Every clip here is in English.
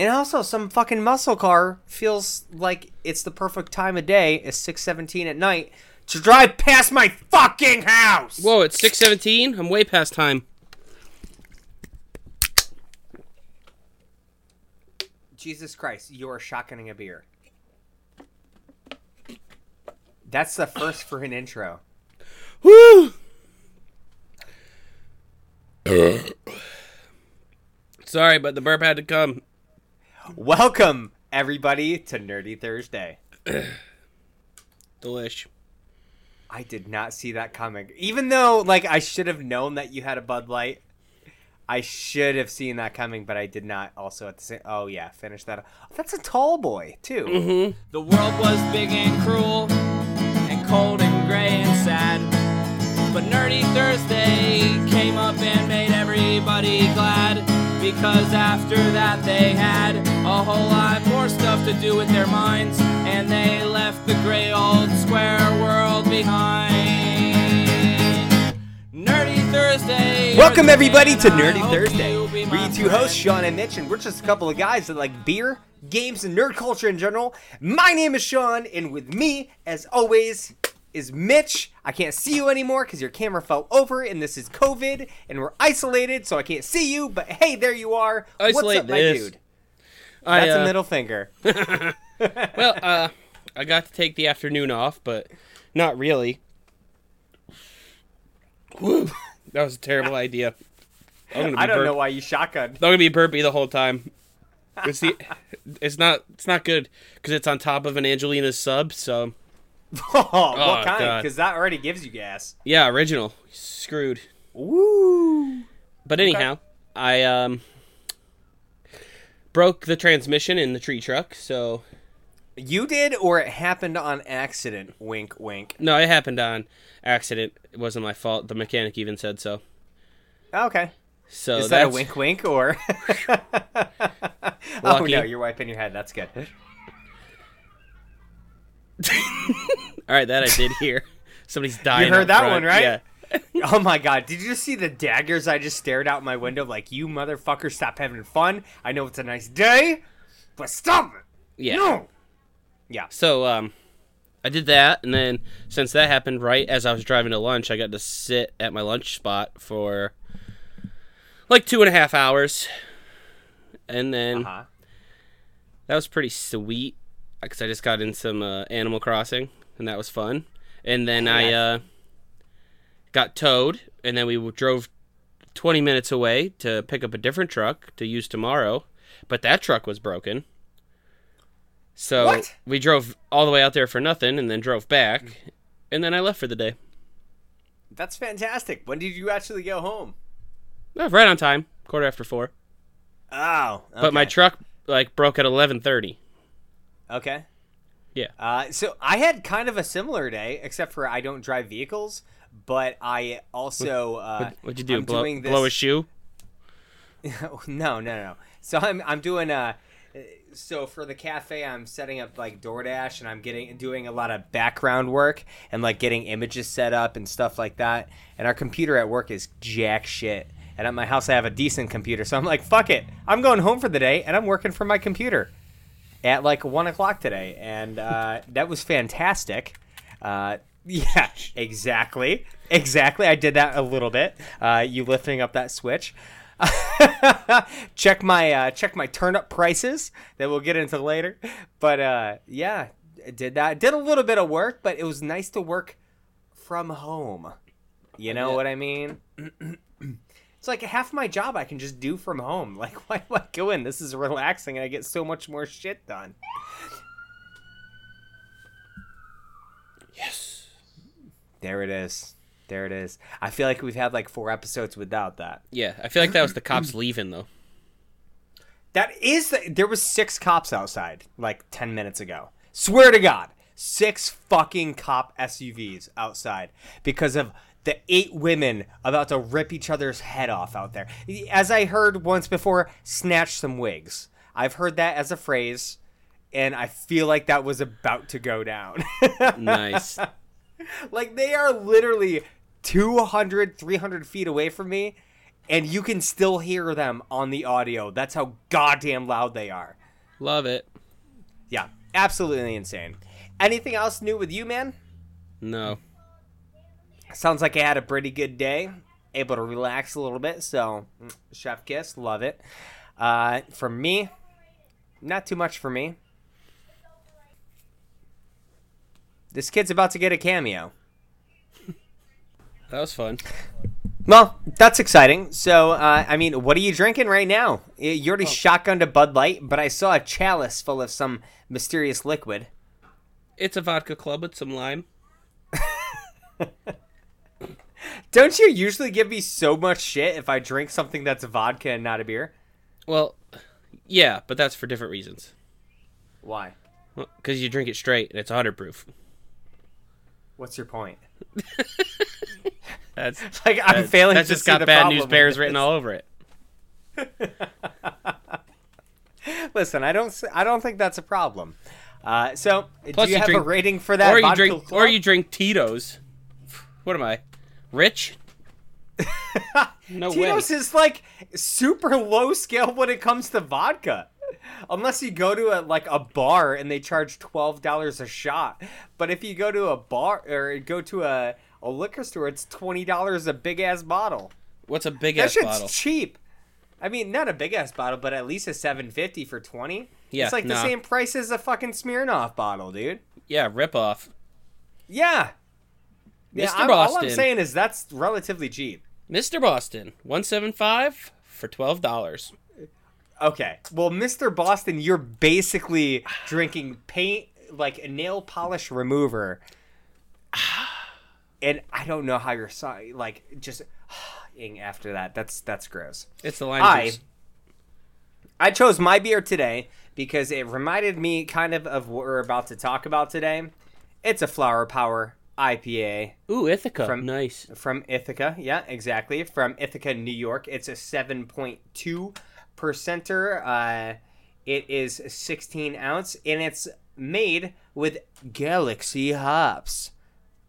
And also, some fucking muscle car feels like it's the perfect time of day. It's six seventeen at night to drive past my fucking house. Whoa, it's six seventeen. I'm way past time. Jesus Christ, you are shotgunning a beer. That's the first for an intro. Woo! Uh. Sorry, but the burp had to come. Welcome, everybody, to Nerdy Thursday. Delish. I did not see that coming. Even though, like, I should have known that you had a Bud Light. I should have seen that coming, but I did not. Also, at the same, oh yeah, finish that. That's a tall boy too. Mm-hmm. The world was big and cruel, and cold and gray and sad. But Nerdy Thursday came up and made everybody glad. Because after that, they had a whole lot more stuff to do with their minds, and they left the gray old square world behind. Nerdy Thursday. Welcome everybody to the man I Nerdy Thursday. We're two hosts. Sean and Mitch, and we're just a couple of guys that like beer, games, and nerd culture in general. My name is Sean, and with me, as always, is Mitch. I can't see you anymore because your camera fell over, and this is COVID, and we're isolated, so I can't see you. But hey, there you are. What's Isolate up, my dude? I, That's uh, a middle finger. well, uh, I got to take the afternoon off, but not really. Woo! That was a terrible idea. I'm gonna be I don't know why you shotgun. I'm gonna be burpy the whole time. It's the, it's not, it's not good because it's on top of an Angelina's sub. So oh, Oh, what kind? Because that already gives you gas. yeah, original. Screwed. Woo! But anyhow, I um broke the transmission in the tree truck. So You did, or it happened on accident? Wink, wink. no, it happened on accident. It wasn't my fault. The mechanic even said so. Okay. So Is that a wink wink or? oh no, you're wiping your head. That's good. All right, that I did hear. Somebody's dying. You heard that front. one, right? Yeah. oh my god, did you just see the daggers I just stared out my window? Like you motherfuckers, stop having fun. I know it's a nice day, but stop it. Yeah. No. Yeah. So um, I did that, and then since that happened right as I was driving to lunch, I got to sit at my lunch spot for like two and a half hours, and then Uh-huh. that was pretty sweet because I just got in some uh, Animal Crossing, and that was fun. And then I I- uh, got towed, and then we drove 20 minutes away to pick up a different truck to use tomorrow, but that truck was broken. So What? we drove all the way out there for nothing, and then drove back, and then I left for the day. That's fantastic. When did you actually go home? Oh, right on time, quarter after four. Oh, But my truck like broke at 11:30. Okay. Yeah. Uh, so I had kind of a similar day, except for I don't drive vehicles, but I also uh, What'd you do? I'm blow, doing this... blow a shoe? no, no, no. So I'm I'm doing uh so for the cafe I'm setting up like DoorDash and I'm getting doing a lot of background work and like getting images set up and stuff like that. And our computer at work is jack shit. And at my house I have a decent computer, so I'm like, fuck it. I'm going home for the day and I'm working from my computer at like one o'clock today, and uh, that was fantastic. Uh, yeah, exactly, exactly. I did that a little bit. Uh, you lifting up that switch. check my uh, check my turnip prices that we'll get into later. But uh, yeah, did that. Did a little bit of work, but it was nice to work from home. You know Yeah. what I mean? It's like half my job I can just do from home. Like, why do I go in? This is relaxing and I get so much more shit done. Yes. There it is. There it is. I feel like we've had like four episodes without that. Yeah, I feel like that was the cops leaving though. That is the, there was six cops outside like 10 minutes ago. Swear to god. Six fucking cop SUVs outside because of the eight women about to rip each other's head off out there. As I heard once before, snatch some wigs. I've heard that as a phrase and I feel like that was about to go down. Nice. like they are literally 200 300 feet away from me and you can still hear them on the audio. That's how goddamn loud they are. Love it. Yeah, absolutely insane. Anything else new with you, man? No. Sounds like I had a pretty good day. Able to relax a little bit. So, mm, chef kiss, love it. Uh, for me, not too much for me. This kid's about to get a cameo. That was fun. Well, that's exciting. So, uh, I mean, what are you drinking right now? You already shotgunned a Bud Light, but I saw a chalice full of some mysterious liquid. It's a vodka club with some lime. Don't you usually give me so much shit if I drink something that's vodka and not a beer? Well, yeah, but that's for different reasons. Why? Because you drink it straight and it's 100 proof. What's your point? That's Like I'm failing that to just got bad news bears written all over it. Listen, I don't. I don't think that's a problem. Uh, so, Plus do you, you have drink- a rating for that? or you vodka drink club? or you drink Tito's. What am I? Rich? No way. Tito's is like super low scale when it comes to vodka. Unless you go to a like a bar and they charge twelve dollars a shot, but if you go to a bar or go to a, a liquor store, it's twenty dollars a big ass bottle. What's a big That ass shit's bottle? cheap. I mean, not a big ass bottle, but at least a seven fifty for twenty. Yeah, it's like the same price as a fucking Smirnoff bottle, dude. Yeah, rip off. Yeah. Yeah, Mr. I'm- all I'm saying is that's relatively cheap. Mr. Boston, 175 for $12. Okay. Well, Mr. Boston, you're basically drinking paint like a nail polish remover. And I don't know how you're sorry, like just ing after that. That's that's gross. It's the lime I juice. I chose my beer today because it reminded me kind of of what we're about to talk about today. It's a Flower Power IPA Ooh, Ithaca. from- nice. from Ithaca. Yeah, exactly. From Ithaca, New York. It's a 7.2 percenter. Uh, it is 16 ounce and it's made with Galaxy hops.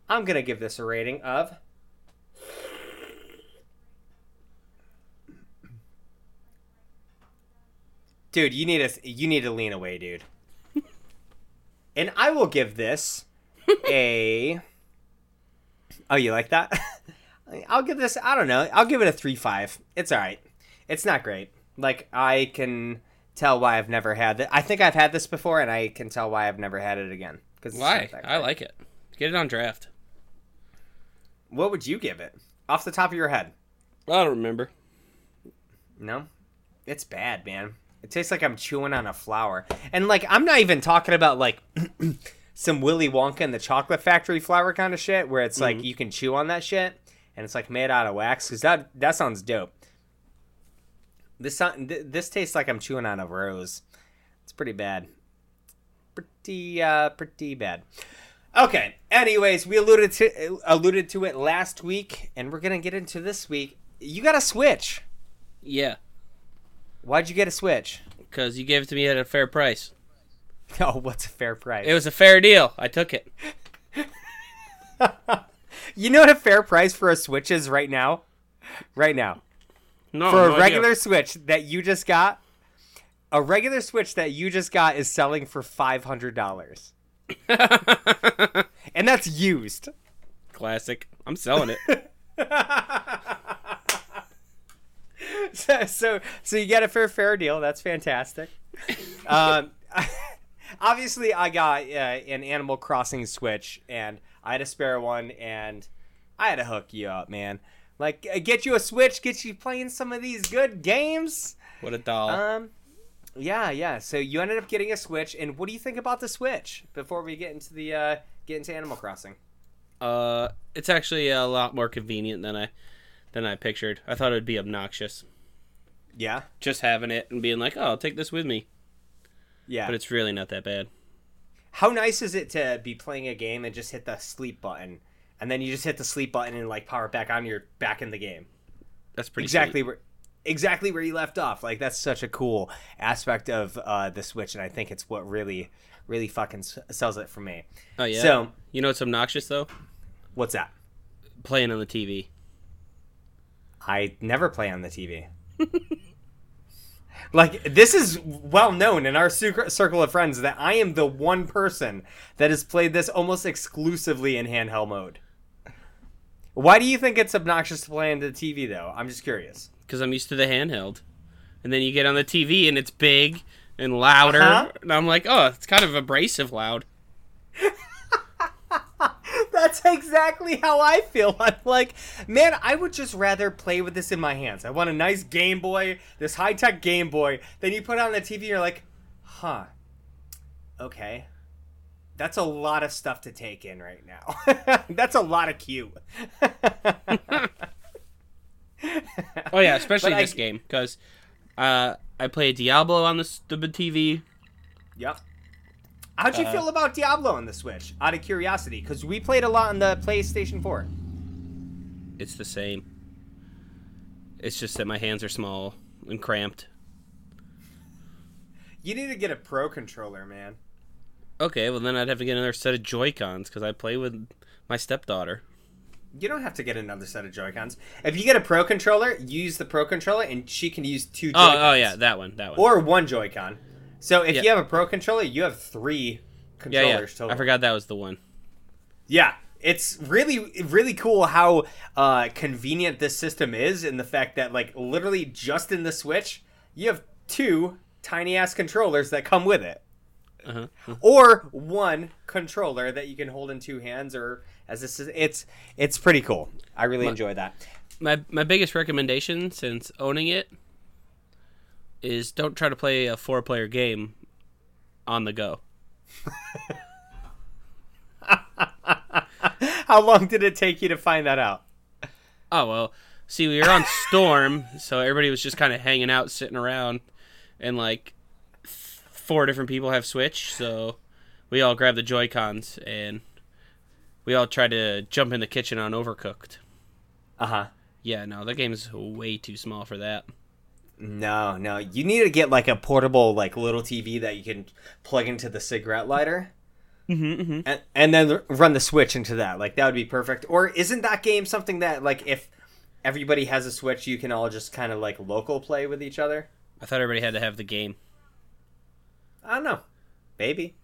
I'm going to give this a rating of. Dude, you need to you need to lean away, dude. and I will give this a Oh, you like that? I'll give this. I don't know. I'll give it a three five. It's all right. It's not great. Like I can tell why I've never had it. I think I've had this before, and I can tell why I've never had it again. Because Why? I like it. Get it on draft. What would you give it off the top of your head? I don't remember. No, it's bad, man. It tastes like I'm chewing on a flower, and like I'm not even talking about like some Willy Wonka and the Chocolate Factory flower kind of shit, where it's like you can chew on that shit, and it's like made out of wax. Because that that sounds dope. This sound, th- this tastes like I'm chewing on a rose. It's pretty bad. Pretty uh, pretty bad. Okay. Anyways, we alluded to alluded to it last week, and we're gonna get into this week. You got a Switch. Yeah, Why'd you get a Switch? because you gave it to me at a fair price. Oh, what's a fair price? It was a fair deal. I took it. you know what a fair price for a Switch is right now? Right now. No, For no a idea. regular Switch that you just got, a regular Switch that you just got is selling for $500. And that's used. Classic. I'm selling it. so, so so you get a fair fair deal. That's fantastic. um, obviously, I got uh, an Animal Crossing Switch, and I had a spare one, and I had to hook you up, man. Like, uh, get you a Switch, get you playing some of these good games. What a doll. Um, yeah, yeah. So you ended up getting a Switch, and what do you think about the Switch? Before we get into the uh, get into Animal Crossing. Uh, it's actually a lot more convenient than I than I pictured. I thought it would be obnoxious Yeah, just having it and being like, "Oh, I'll take this with me," yeah. but it's really not that bad. How nice is it to be playing a game and just hit the sleep button, and then you just hit the sleep button and like power it back on, you're back in the game. That's pretty exactly sweet. where, exactly where you left off. Like that's such a cool aspect of uh, the Switch, and I think it's what really, really fucking sells it for me. Oh yeah. So you know it's obnoxious though? what's that? Playing on the TV. I never play on the TV. like this is well known in our cir- circle of friends that I am the one person that has played this almost exclusively in handheld mode. Why do you think it's obnoxious to play on the TV though? I'm just curious. because I'm used to the handheld. And then you get on the TV and it's big and louder, Uh-huh. and I'm like, oh, it's kind of abrasive loud. That's exactly how I feel. I'm like, man, I would just rather play with this in my hands. I want a nice Game Boy, this high tech Game Boy. Then you put it on the TV and you're like, huh, okay. That's a lot of stuff to take in right now. That's a lot of cute. Oh yeah, especially I- this game because uh, I play Diablo on the stupid TV. Yep. How'd you Uh, feel about Diablo on the Switch? Out of curiosity, because we played a lot on the PlayStation 4. It's the same. It's just that my hands are small and cramped. You need to get a Pro controller, man. Okay, well then I'd have to get another set of Joy Cons because I play with my stepdaughter. You don't have to get another set of Joy-Cons. If you get a Pro controller, use the Pro controller, and she can use two. Joy-Cons. oh yeah, that one, that one. Or one Joy-Con. So if Yeah. you have a Pro controller, you have three controllers yeah. total. I forgot that was the one. Yeah, it's really really cool how uh, convenient this system is, in the fact that like literally just in the Switch, you have two tiny ass controllers that come with it, Uh-huh. or one controller that you can hold in two hands, or as this is it's it's pretty cool. I really enjoy that. My my biggest recommendation since owning it is don't try to play a four player game on the go. How long did it take you to find that out? Oh well, see, we were on Storm, so everybody was just kind of hanging out, sitting around, and like th- four different people have Switch, so we all grabbed the Joy Cons and we all tried to jump in the kitchen on Overcooked. Uh huh. Yeah, no, that game's way too small for that. No, no. You need to get like a portable, like little TV that you can plug into the cigarette lighter, Mm-hmm, and, and then run the switch into that. Like that would be perfect. Or isn't that game something that like if everybody has a switch, you can all just kind of like local play with each other? I thought everybody had to have the game. I don't know. Maybe.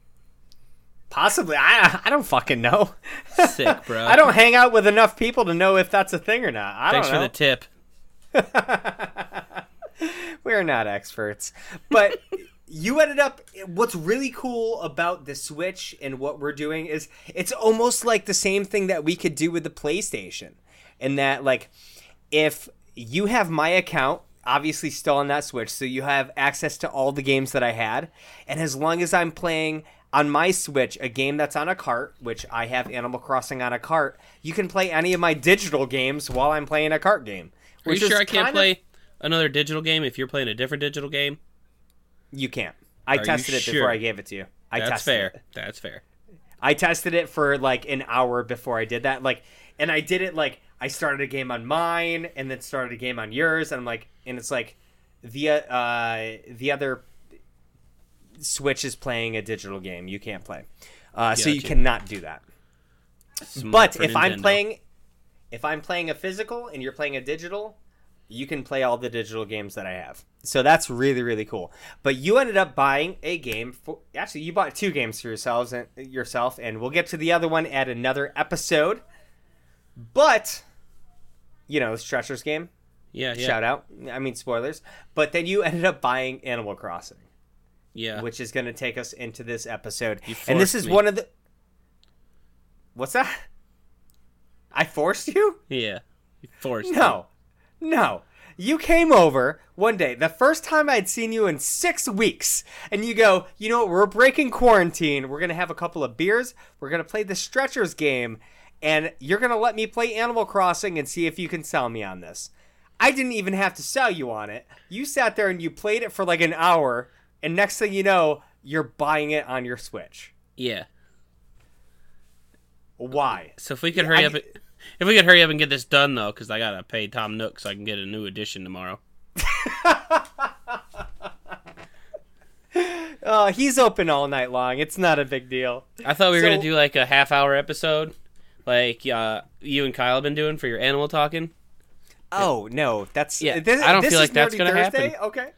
Possibly. I I don't fucking know. Sick, bro. I don't hang out with enough people to know if that's a thing or not. I Thanks for the tip. We're not experts. But you ended up what's really cool about the Switch and what we're doing is it's almost like the same thing that we could do with the PlayStation. In that like if you have my account obviously still on that Switch, so you have access to all the games that I had, and as long as I'm playing on my Switch a game that's on a cart, which I have Animal Crossing on a cart, you can play any of my digital games while I'm playing a cart game. Are you sure I can't kind of- play another digital game if you're playing a different digital game? You can't. I you tested it sure? before I gave it to you. I That's tested fair. it. That's fair. I tested it for like an hour before I did that. Like, and I did it like I started a game on mine and then started a game on yours, and I'm like, and it's like the uh the other Switch is playing a digital game. You can't play, uh, so you cannot do that. Smart But if I'm playing, if I'm playing a physical and you're playing a digital, you can play all the digital games that I have. So that's really really cool. But you ended up buying a game for actually you bought two games for yourselves and yourself, and we'll get to the other one at another episode. But you know, Stretchers game. yeah, yeah, Shout out. I mean spoilers. But then you ended up buying Animal Crossing yeah. which is going to take us into this episode. And this is me. one of the. What's that? I forced you? yeah. You forced me. No. You came over one day, the first time I'd seen you in six weeks, and you go, you know what, we're breaking quarantine. We're going to have a couple of beers. We're going to play the Stretchers game, and you're going to let me play Animal Crossing and see if you can sell me on this. I didn't even have to sell you on it. You sat there and you played it for like an hour, and next thing you know, you're buying it on your Switch. Yeah. Why? So if we could hurry I- up, if we could hurry up and get this done though, because I gotta pay Tom Nook so I can get a new edition tomorrow. Oh, he's open all night long. It's not a big deal. I thought we were So- gonna do like a half hour episode, like uh, you and Kyle have been doing for your animal talking. Oh no, that's Yeah, This, I don't feel like that's gonna Thursday? happen. Okay.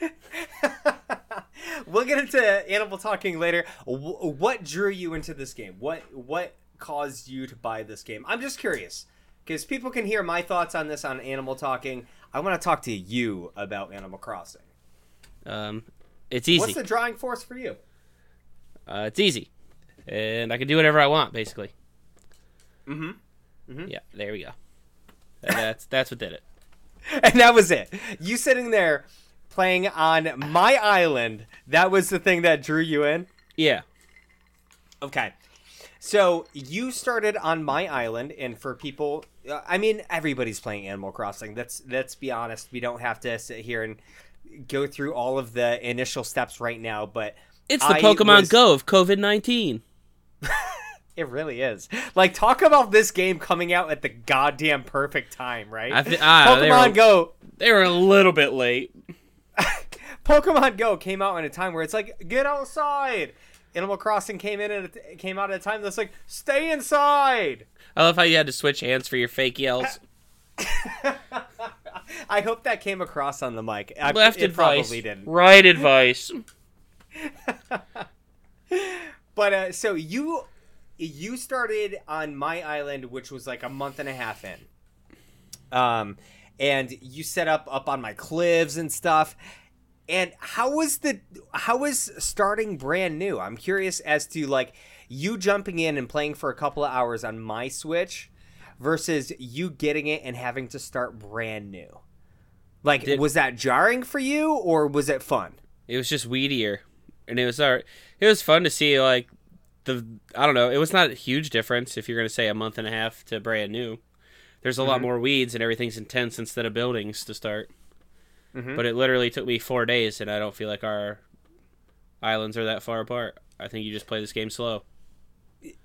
we'll get into animal talking later. Wh- What drew you into this game? What what caused you to buy this game? I'm just curious because people can hear my thoughts on this on animal talking. I want to talk to you about Animal Crossing. Um, it's easy. What's the drawing force for you? Uh, it's easy, and I can do whatever I want basically. Mm-hmm. Mm-hmm. Yeah, there we go. And that's that's what did it. and that was it. You sitting there playing on my island. That was the thing that drew you in. Yeah. Okay. So you started on my island, and for people, uh, I mean, everybody's playing Animal Crossing. Let's let's be honest. We don't have to sit here and go through all of the initial steps right now, but It's the I Pokemon was- Go of COVID nineteen. It really is. Like, talk about this game coming out at the goddamn perfect time, right? I thi- ah, they Pokemon were- Go. They were a little bit late. Pokemon Go came out in a time where it's like, get outside. Animal Crossing came in and a, came out at a time that's like, stay inside. I love how you had to switch hands for your fake yells. I hope that came across on the mic. I, Left it advice, probably didn't. right advice. But uh, so you you started on my island, which was like a month and a half in. Um, and you set up up on my cliffs and stuff. And how was the how was starting brand new? I'm curious as to like you jumping in and playing for a couple of hours on my Switch versus you getting it and having to start brand new. Like Did- was that jarring for you or was it fun? It was just weedier, and it was alright. It was fun to see like the I don't know. It was not a huge difference if you're gonna say a month and a half to brand new. There's a lot mm-hmm. more weeds and everything's intense instead of buildings to start. Mhm. But it literally took me four days, and I don't feel like our islands are that far apart. I think you just play this game slow.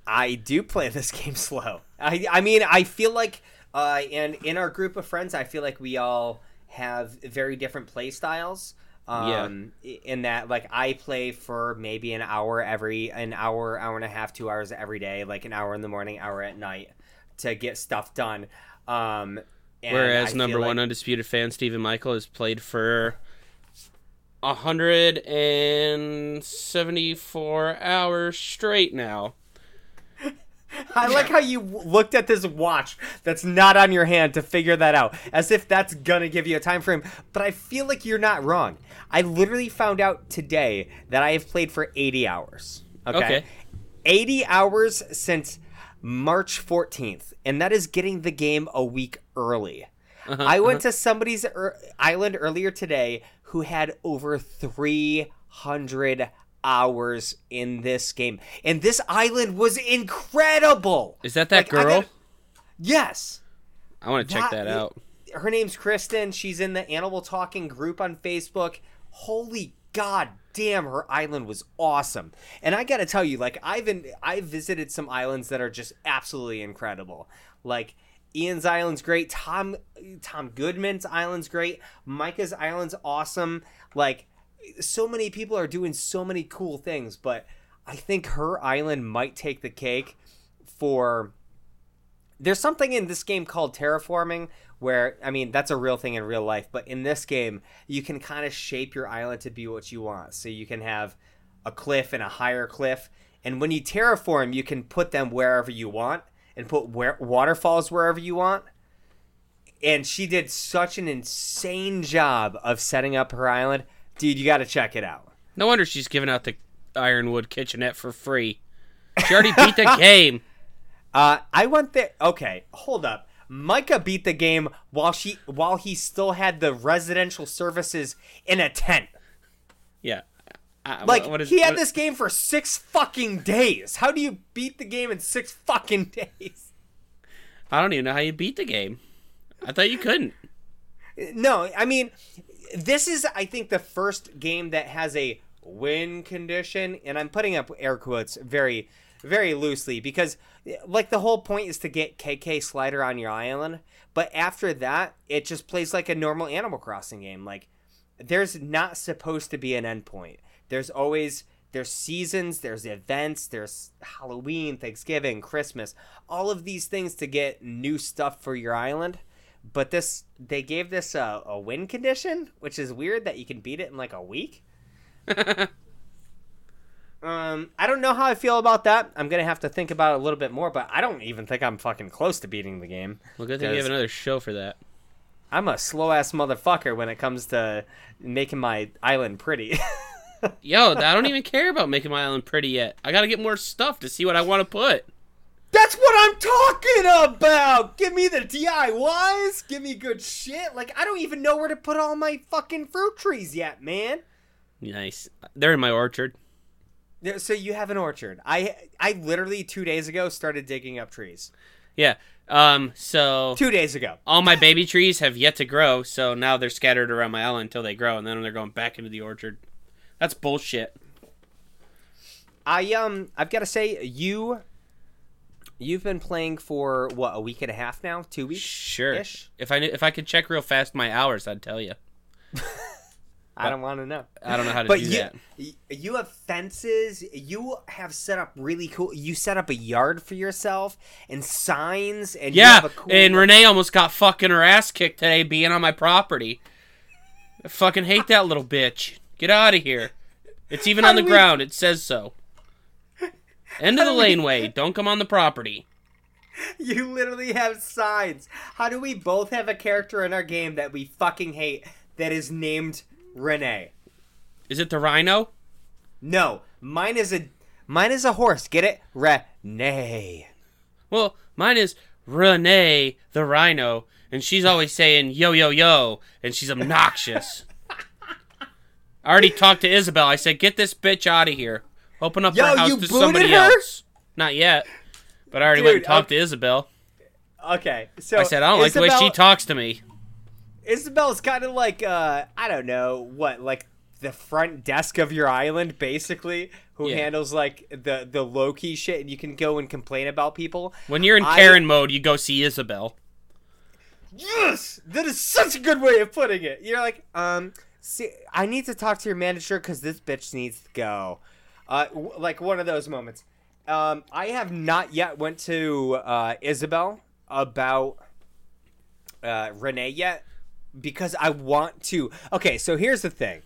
I do play this game slow. I I mean I feel like uh and in our group of friends I feel like we all have very different play styles. Um in that like I play for maybe an hour every an hour, hour and a half, two hours every day, like an hour in the morning, hour at night to get stuff done. Um and Whereas I feel number like- one undisputed fan Stephen Michael has played for a hundred and seventy four hours straight now. I like how you looked at this watch that's not on your hand to figure that out, as if that's gonna give you a time frame. But I feel like you're not wrong. I literally found out today that I have played for 80 hours. Okay, Okay. 80 hours since March 14th, and that is getting the game a week early. Uh-huh, I went to somebody's er- island earlier today who had over 300 hours in this game. And this island was incredible. Is that that Like, I girl? got- yes. I want to check That- that out. Her name's Kristen. She's in the Animal Talking group on Facebook. Holy god damn, her island was awesome. And I got to tell you like I've been I've visited some islands that are just absolutely incredible. Like Ian's Island's great. Tom Tom Goodman's Island's great. Micah's Island's awesome. Like so many people are doing so many cool things, but I think her island might take the cake for there's something in this game called terraforming where I mean that's a real thing in real life, but in this game you can kind of shape your island to be what you want. So you can have a cliff and a higher cliff, and when you terraform, you can put them wherever you want and put where waterfalls wherever you want. And she did such an insane job of setting up her island. Dude, you got to check it out. No wonder she's giving out the Ironwood kitchenette for free. She already beat the game. Uh, I went there. Okay, hold up. Micah beat the game while she while he still had the residential services in a tent. Yeah. I- Like what is- he had what- this game for six fucking days. How do you beat the game in six fucking days? I don't even know how you beat the game. I thought you couldn't. No, I mean, this is I think the first game that has a win condition, and I'm putting up air quotes very, very loosely because like the whole point is to get KK Slider on your island, but after that, it just plays like a normal Animal Crossing game. Like there's not supposed to be an endpoint. There's always there's seasons, there's events, there's Halloween, Thanksgiving, Christmas, all of these things to get new stuff for your island. but this they gave this a, a win condition, which is weird that you can beat it in like a week. Um, I don't know how I feel about that. I'm gonna have to think about it a little bit more, but I don't even think I'm fucking close to beating the game. well, good thing you have another show for that. I'm a slow ass motherfucker when it comes to making my island pretty. Yo, I don't even care about making my island pretty yet. I gotta get more stuff to see what I want to put. That's what I'm talking about. Give me the DIYs. Give me good shit. Like I don't even know where to put all my fucking fruit trees yet, man. Nice. They're in my orchard. Yeah, So you have an orchard. I I literally two days ago started digging up trees. Yeah. Um. So Two days ago. all my baby trees have yet to grow, so now they're scattered around my island until they grow, and then they're going back into the orchard. That's bullshit. I um I've got to say you you've been playing for what a week and a half now, two weeks. Sure. If I knew- if I could check real fast my hours, I'd tell you. I don't want to know. I don't know how to But do you that. you have fences. You have set up really cool. You set up a yard for yourself and signs and you Yeah, have a cool, and Renee almost got fucking her ass kicked today being on my property. I fucking hate that little bitch. Get out of here. It's even on the we- ground. It says so. End of the do we- laneway. Don't come on the property. You literally have signs. How do we both have a character in our game that we fucking hate that is named Renee? Is it the rhino? No, mine is a mine is a horse. Get it? Renee. Well, mine is Renee the rhino, and she's always saying yo yo yo, and she's obnoxious. I already talked to Isabelle. I said, "Get this bitch out of here. Open up Yo, her house to somebody her? else." Not yet, but I already went and talked okay. to Isabelle. Okay, so I said, "I don't like the way she talks to me." Isabelle's kind of like uh I don't know what like the front desk of your island basically who Yeah. handles like the the low key shit and you can go and complain about people. When you're in I- Karen mode, you go see Isabelle. Yes, that is such a good way of putting it. You're like, um, see, I need to talk to your manager because this bitch needs to go. Uh, w- like one of those moments. Um, I have not yet went to uh, Isabelle about uh, Renee yet because I want to. Okay, so here's the thing.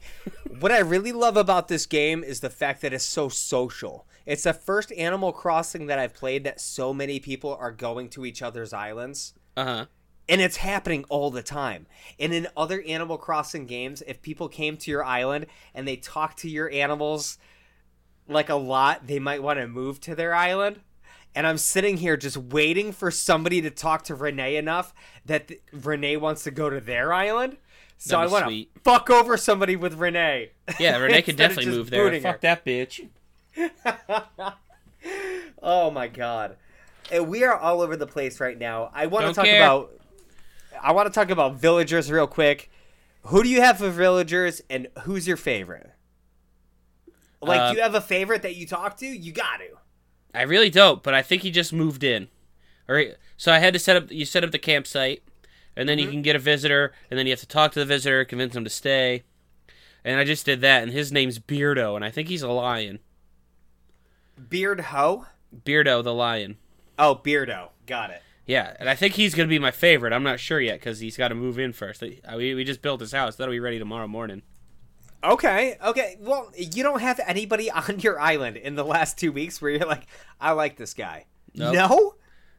what I really love about this game is the fact that it's so social. It's the first Animal Crossing that I've played that so many people are going to each other's islands Uh huh. and it's happening all the time. And in other Animal Crossing games, if people came to your island and they talked to your animals like a lot, they might want to move to their island. And I'm sitting here just waiting for somebody to talk to Renee enough that th- Renee wants to go to their island. So I want to fuck over somebody with Renee. Yeah, Renee could definitely move there. booting her. Fuck that bitch. oh my god. And we are all over the place right now. I want to talk care. about I want to talk about villagers real quick. Who do you have for villagers and who's your favorite? Like Uh, do you have a favorite that you talk to? You got to. I really don't, but I think he just moved in. All right. So I had to set up. You set up the campsite, and then you Mm-hmm. can get a visitor, and then you have to talk to the visitor, convince him to stay. And I just did that, and his name's Beardo, and I think he's a lion. Beard Ho? Beardo the lion. Oh, Beardo. Got it. Yeah, and I think he's gonna be my favorite. I'm not sure yet because he's got to move in first. Uh, We, we just built his house. That'll be ready tomorrow morning. Okay. Okay. Well, you don't have anybody on your island in the last 2 weeks where you're like, I like this guy. Nope. No?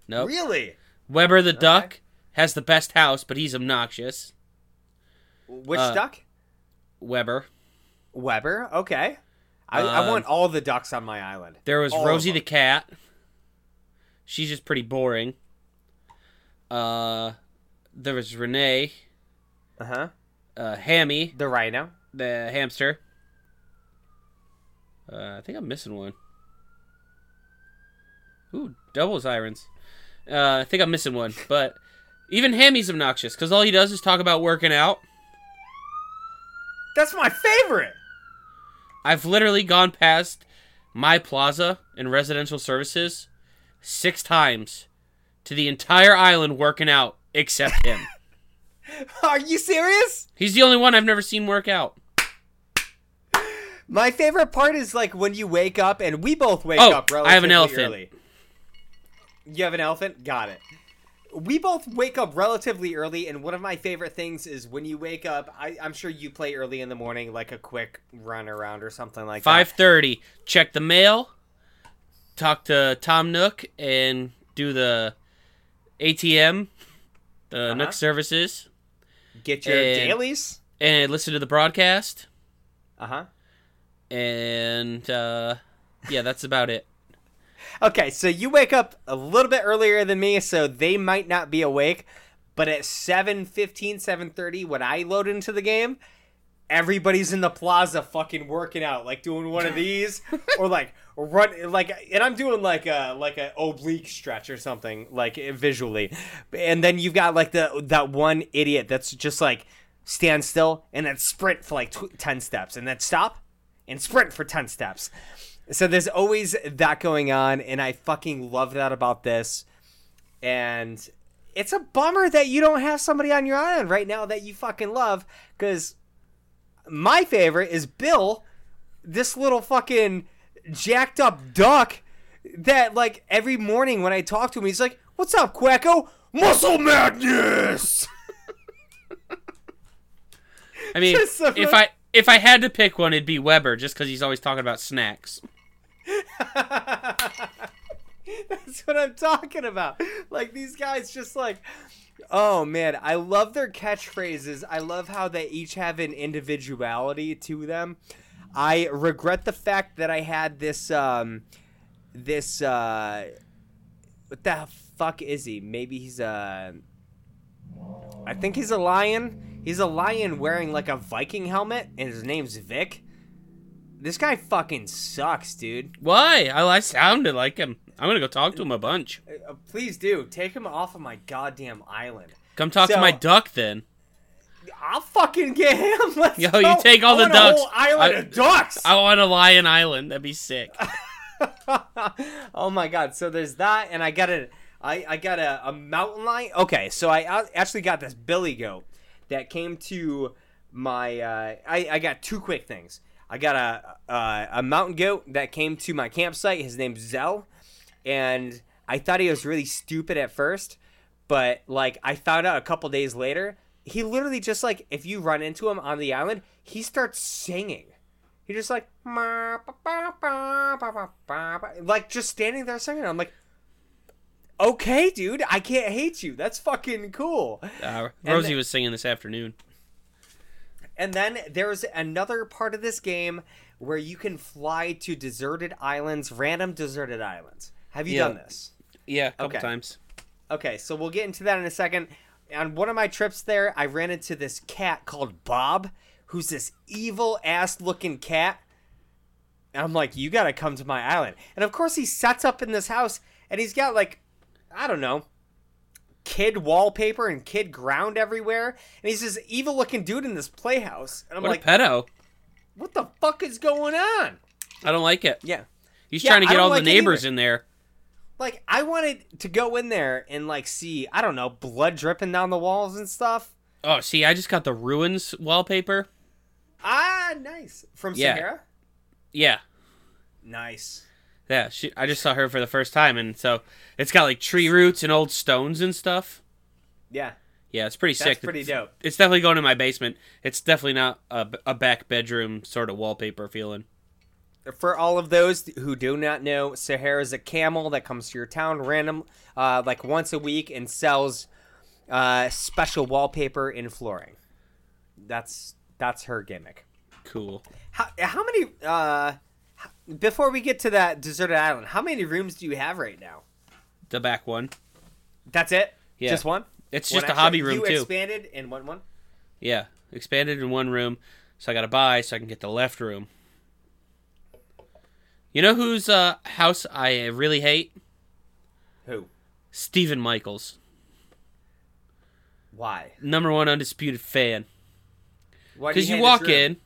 Nope. Really? Weber the duck has the best house, but he's obnoxious. Which Uh, duck? Weber. Weber. Okay. I, I Um, want all the ducks on my island. There was All Rosie the cat. She's just pretty boring. Uh, there was Renee, Uh huh. uh, Hammy, The rhino. The hamster. Uh, I think I'm missing one. Ooh, double sirens. Uh, I think I'm missing one, but even Hammy's obnoxious because all he does is talk about working out. That's my favorite. I've literally gone past my plaza and residential services six times to the entire island working out except him. Are you serious? He's the only one I've never seen work out. My favorite part is like when you wake up, and we both wake Oh, up relatively I have an elephant. early. You have an elephant? Got it. we both wake up relatively early, and one of my favorite things is when you wake up. I, I'm sure you play early in the morning, like a quick run around or something like Five that. thirty. Check the mail. Talk to Tom Nook and do the ATM, the Uh-huh. Nook services, Get your And- dailies. and listen to the broadcast. Uh huh. And uh, yeah, that's about it. Okay, so you wake up a little bit earlier than me, so they might not be awake. But at 7.15, 7.30, when I load into the game, everybody's in the plaza fucking working out, like doing one of these, or like run, like, and I'm doing like a like a oblique stretch or something, like visually. And then you've got like the that one idiot that's just like stand still and then sprint for like tw- ten steps, and then stop and sprint for ten steps. So there's always that going on, and I fucking love that about this. And it's a bummer that you don't have somebody on your island right now that you fucking love, because my favorite is Bill, this little fucking jacked up duck that like every morning when I talk to him, he's like, "What's up, Quacko? Muscle madness." I mean, if I if I had to pick one, it'd be Weber, just because he's always talking about snacks. That's what I'm talking about. Like these guys just like Oh man, I love their catchphrases. I love how they each have an individuality to them. I regret the fact that I had this um this uh what the fuck is he? Maybe he's a I think he's a lion. He's a lion wearing like a Viking helmet and his name's Vic. This guy fucking sucks, dude. Why? I, I sounded like him. I'm gonna go talk to him a bunch. Uh, please do take him off of my goddamn island. Come talk to my duck then. I'll fucking get him. Let's Yo, go. you take all I the want a ducks. whole island I- of ducks. I want a lion island. That'd be sick. oh my god! So there's that, and I got a, I, I got a, a mountain lion. Okay, so I actually got this billy goat that came to my. Uh, I I got two quick things. I got a a, a mountain goat that came to my campsite. His name's Zell, and I thought he was really stupid at first, but like I found out a couple days later, he literally just like if you run into him on the island, he starts singing. He just like like just standing there singing. I'm like, okay, dude, I can't hate you. That's fucking cool. Uh, Rosie the- was singing this afternoon. And then there's another part of this game where you can fly to deserted islands, random deserted islands. Have you Yeah. done this? Yeah, a couple Okay. times. Okay, so we'll get into that in a second. On one of my trips there, I ran into this cat called Bob, who's this evil ass looking cat. And I'm like, you gotta come to my island. And of course, he sets up in this house, and he's got like, I don't know, kid wallpaper and kid ground everywhere. And he's this evil looking dude in this playhouse. And I'm What like, a pedo. what the fuck is going on? I don't like it. Yeah. He's Yeah, trying to get all the like it neighbors in there. Like, I wanted to go in there and like see, I don't know, blood dripping down the walls and stuff. Oh, see, I just got the ruins wallpaper. Ah, nice. From Yeah. Sahara? Yeah, Nice. Yeah. She, I just saw her for the first time, and so it's got like tree roots and old stones and stuff. Yeah. Yeah, it's pretty That's sick. pretty dope. It's definitely going in my basement. It's definitely not a, a back bedroom sort of wallpaper feeling. For all of those who do not know, Sahara is a camel that comes to your town random, uh, like once a week and sells uh, special wallpaper and flooring. That's that's her gimmick. Cool. How, how many? Uh, before we get to that deserted island, how many rooms do you have right now? The back one. That's it. Yeah. Just one. It's One just a hobby room you too. expanded in one one. Yeah, expanded in one room, so I got to buy so I can get the left room. You know whose uh, house I really hate? Who? Stephen Michaels, Why? number one undisputed fan. Why Because you his walk in,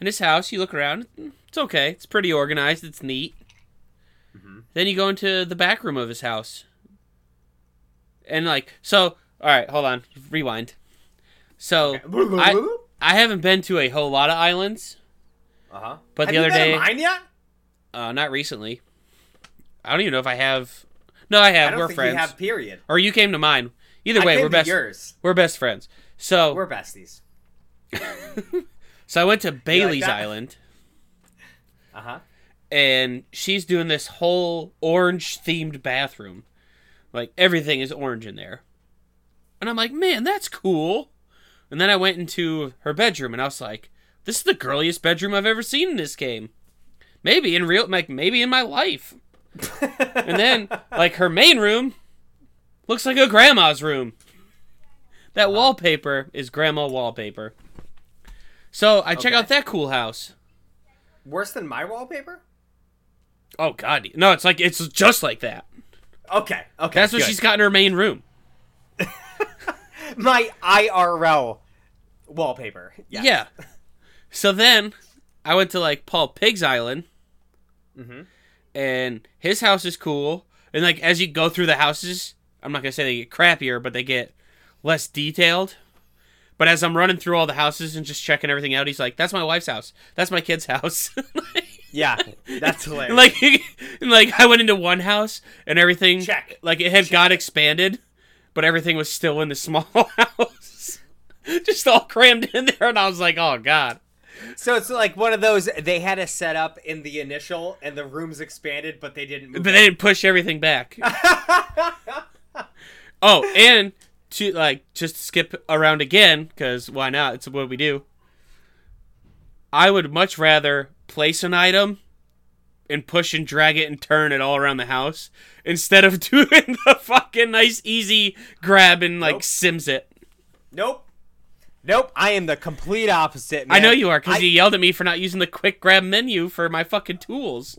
in his house, you look around. It's okay. It's pretty organized. It's neat. Mm-hmm. Then you go into the back room of his house, and like so. All right, hold on. Rewind. So I I haven't been to a whole lot of islands, Uh huh. but Have the other you been day, to mine yet? uh, not recently. I don't even know if I have. No, I I have. don't we're think friends. you have. Period. Or you came to mine. Either I way, came we're to best. Yours. We're best friends. So, We're besties. so I went to Bailey's that? Island, Uh huh. and she's doing this whole orange themed bathroom. Like everything is orange in there. And I'm like, man, that's cool. And then I went into her bedroom and I was like, this is the girliest bedroom I've ever seen in this game. Maybe in real like maybe in my life. and then like her main room looks like a grandma's room. That wallpaper is grandma wallpaper. So I check out that cool house. Worse than my wallpaper? Oh god. No, it's like it's just like that. Okay. Okay. That's what good. she's got in her main room. My IRL wallpaper. Yes. Yeah. So then I went to like Paul Pig's Island. mm-hmm. And his house is cool. And like as you go through the houses, I'm not gonna say they get crappier, but they get less detailed. But as I'm running through all the houses and just checking everything out, he's like, "That's my wife's house. That's my kid's house." Yeah. That's hilarious. And like, and like I went into one house and everything, Check. like it had got expanded, but everything was still in the small house, just all crammed in there. And I was like, "Oh God." So it's like one of those they had a set up in the initial and the rooms expanded, but they didn't But they didn't push everything back. oh, and to like just skip around again because why not? It's what we do. I would much rather place an item and push and drag it and turn it all around the house instead of doing the fucking nice easy grab and like Nope. sims it. Nope. Nope. I am the complete opposite. Man. I know you are because I- you yelled at me for not using the quick grab menu for my fucking tools.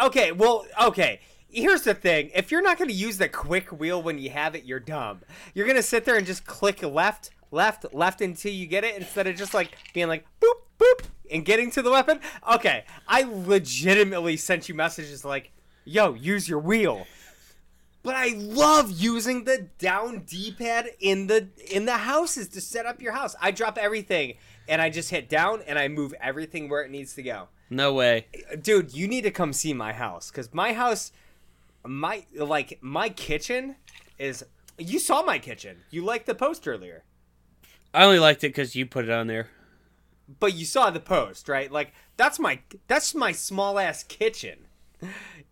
Okay, well, okay. Here's the thing. If you're not going to use the quick wheel when you have it, you're dumb. You're going to sit there and just click left, left, left until you get it instead of just like being like boop, boop, and getting to the weapon. Okay, I legitimately sent you messages like, yo, use your wheel. But I love using the down D-pad in the in the houses to set up your house. I drop everything and I just hit down and I move everything where it needs to go No way. dude you need to come see my house because my house my like my kitchen is you saw my kitchen. You liked the post earlier. I only liked it because you put it on there. but you saw the post right? Like that's my that's my small ass kitchen.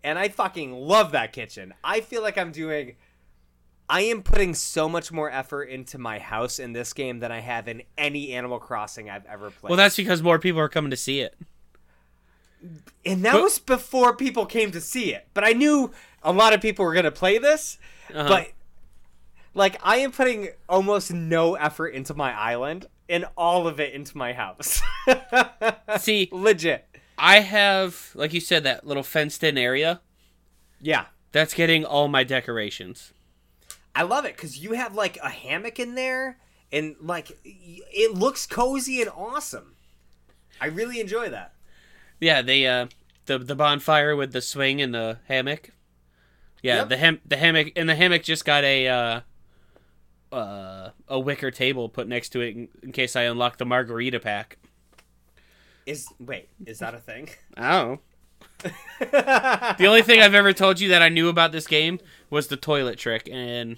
And i fucking love that kitchen. I feel like i'm doing i am putting so much more effort into my house in this game than i have in any animal crossing i've ever played. Well, that's because more people are coming to see it. and that but- was before people came to see it. But i knew a lot of people were going to play this Uh-huh. but like I am putting almost no effort into my island and all of it into my house. See, Legit. I have, like you said, that little fenced in area. Yeah. That's getting all my decorations. I love it cuz you have like a hammock in there and like it looks cozy and awesome. I really enjoy that. Yeah, they uh the the bonfire with the swing and the hammock. Yeah, Yep. the ham the hammock and the hammock just got a uh uh a wicker table put next to it in, in case I unlock the margarita pack. Is wait, is that a thing? Oh. The only thing I've ever told you that I knew about this game was the toilet trick and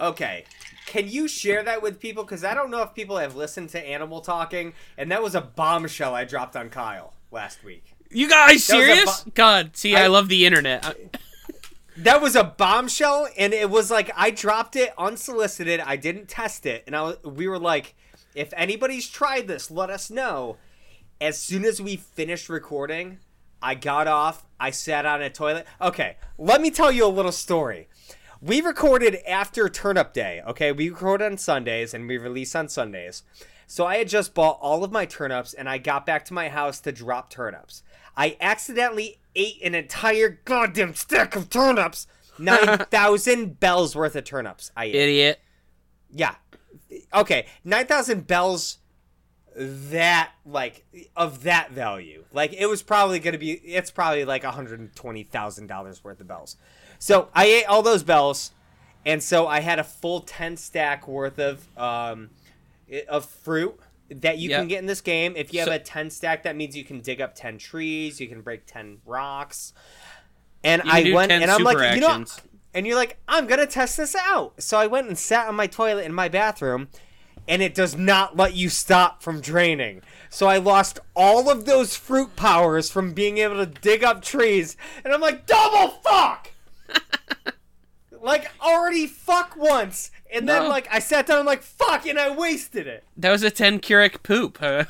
okay. Can you share that with people cuz I don't know if people have listened to Animal Talking and that was a bombshell I dropped on Kyle last week. You guys That was a serious? bu- God, see, I, I- love the internet. That was a bombshell, and it was like I dropped it unsolicited. I didn't test it, and I was, we were like, if anybody's tried this, let us know. As soon as we finished recording, I got off. I sat on a toilet. Okay, let me tell you a little story. We recorded after Turnip Day. Okay, we record on Sundays and we release on Sundays. So I had just bought all of my turnips, and I got back to my house to drop turnips. I accidentally ate an entire goddamn stack of turnips. 9,000 bells worth of turnips. I ate. Idiot. Yeah. Okay, 9,000 bells that like of that value. Like it was probably going to be it's probably like $120,000 worth of bells. So, I ate all those bells and so I had a full 10 stack worth of um of fruit that you Yep. can get in this game. If you have So- a 10 stack that means you can dig up 10 trees, you can break 10 rocks. and I went and I'm like, super you know, and you're like, I'm gonna test this out. So I went and sat on my toilet in my bathroom, and it does not let you stop from draining. So I lost all of those fruit powers from being able to dig up trees, and I'm like, double fuck. like already fuck once, and then No. like I sat down like fuck, and I wasted it. That was a 10 Keurig poop. huh?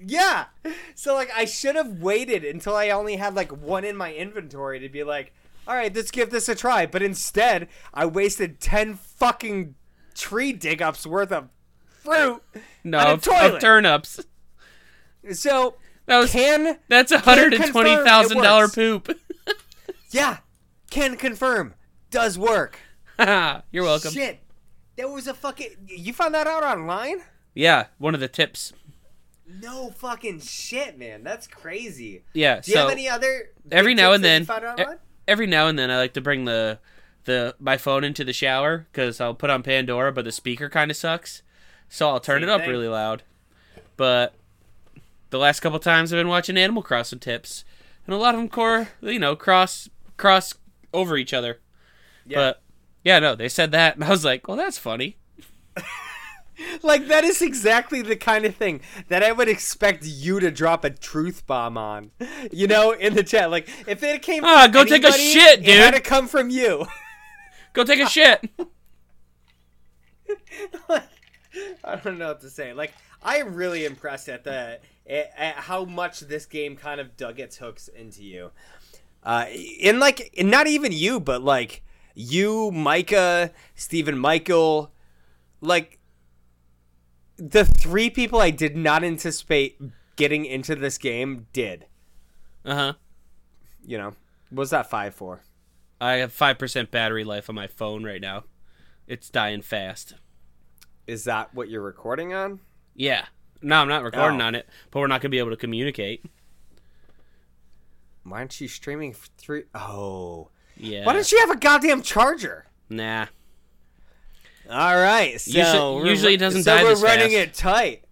Yeah. So like I should have waited until I only had like one in my inventory to be like, all right, let's give this a try. But instead, I wasted ten fucking tree dig ups worth of fruit no, of, of turnips. so That was can that's a hundred and twenty thousand dollar poop. yeah can confirm does work. You're welcome. Shit, that was a fucking. You found that out online? Yeah, one of the tips. No fucking shit, man. That's crazy. Yeah. Do you so have any other every now and then, found out online? every now and then, I like to bring the the my phone into the shower because I'll put on Pandora, but the speaker kind of sucks, so I'll turn Same it up thing. really loud. But the last couple times I've been watching Animal Crossing tips, and a lot of them core, you know, cross cross over each other. Yeah. But yeah, no, they said that, and I was like, well, that's funny. Like that is exactly the kind of thing that I would expect you to drop a truth bomb on. You know, in the chat. Like if it came Ah, from go take a anybody, shit, It had dude. to come from you. Go take a shit. I don't know what to say. Like I am really impressed at the at, at how much this game kind of dug its hooks into you. Uh, in like not even you, but like you, Micah, Stephen Michael, like the three people I did not anticipate getting into this game did. Uh huh. You know, what's that five for? I have five percent battery life on my phone right now. It's dying fast. Is that what you're recording on? Yeah. No, I'm not recording Oh. on it, but we're not gonna be able to communicate. Why aren't you streaming through? Oh, Yeah. why don't you have a goddamn charger? Nah. All right, so Usually- usually it doesn't so die we're this running fast. it tight.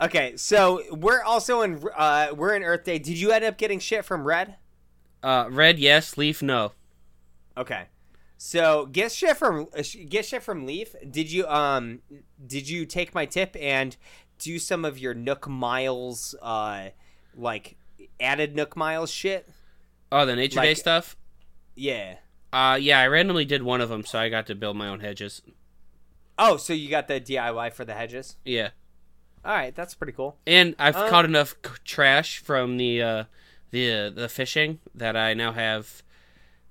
Okay, so we're also in uh we're in Earth Day. Did you end up getting shit from Red? Uh, red, yes. Leaf, no. Okay, so get shit from get shit from Leaf. Did you um did you take my tip and do some of your Nook Miles uh like added Nook Miles shit? Oh, the nature day stuff. Yeah. Uh, yeah. I randomly did one of them, so I got to build my own hedges. Oh, so you got the DIY for the hedges? Yeah. All right, that's pretty cool. And I've Uh, caught enough c- trash from the uh, the uh, the fishing that I now have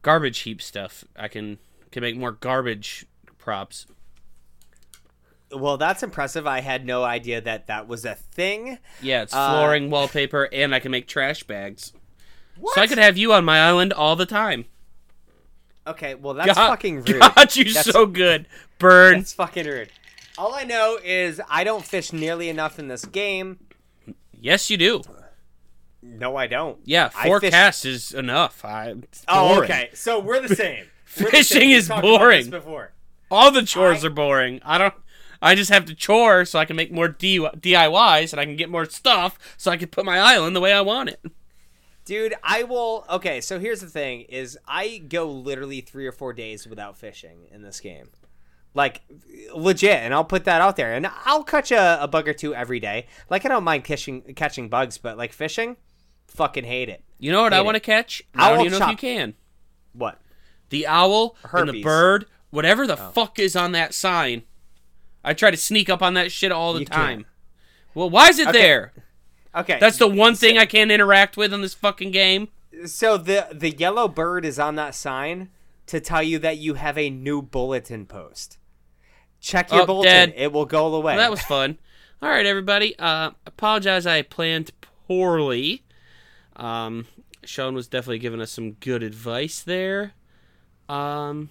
garbage heap stuff. I can can make more garbage props. Well, that's impressive. I had no idea that that was a thing. Yeah, it's Uh, flooring, wallpaper, and I can make trash bags. What? So I could have you on my island all the time. Okay, well that's God- fucking rude. God, you That's- so good. Burn. That's fucking rude. All I know is I don't fish nearly enough in this game. Yes, you do. No, I don't. Yeah, four fish- casts is enough. I, Oh, okay. So we're the same. We're the Fishing same. Is talked about this boring. Before. All the chores I- are boring. I don't. I just have to chore so I can make more D- DIYs and I can get more stuff so I can put my island the way I want it. Dude, I will. Okay, so here's the thing: is I go literally three or four days without fishing in this game, like legit, and I'll put that out there, and I'll catch a, a bug or two every day. Like I don't mind catching catching bugs, but like fishing, fucking hate it. You know what I want to catch? I don't even know if you can. What? The owl and the bird, whatever the Oh. fuck is on that sign. I try to sneak up on that shit all the You time. can't. Well, why is it Okay. there? Okay, That's the one thing I can't interact with in this fucking game. so the the yellow bird is on that sign to tell you that you have a new bulletin post. Check your Oh, bulletin; dead. it will go away. Well, that was fun. All right, everybody. Uh, apologize, I planned poorly. Um, Sean was definitely giving us some good advice there. Um,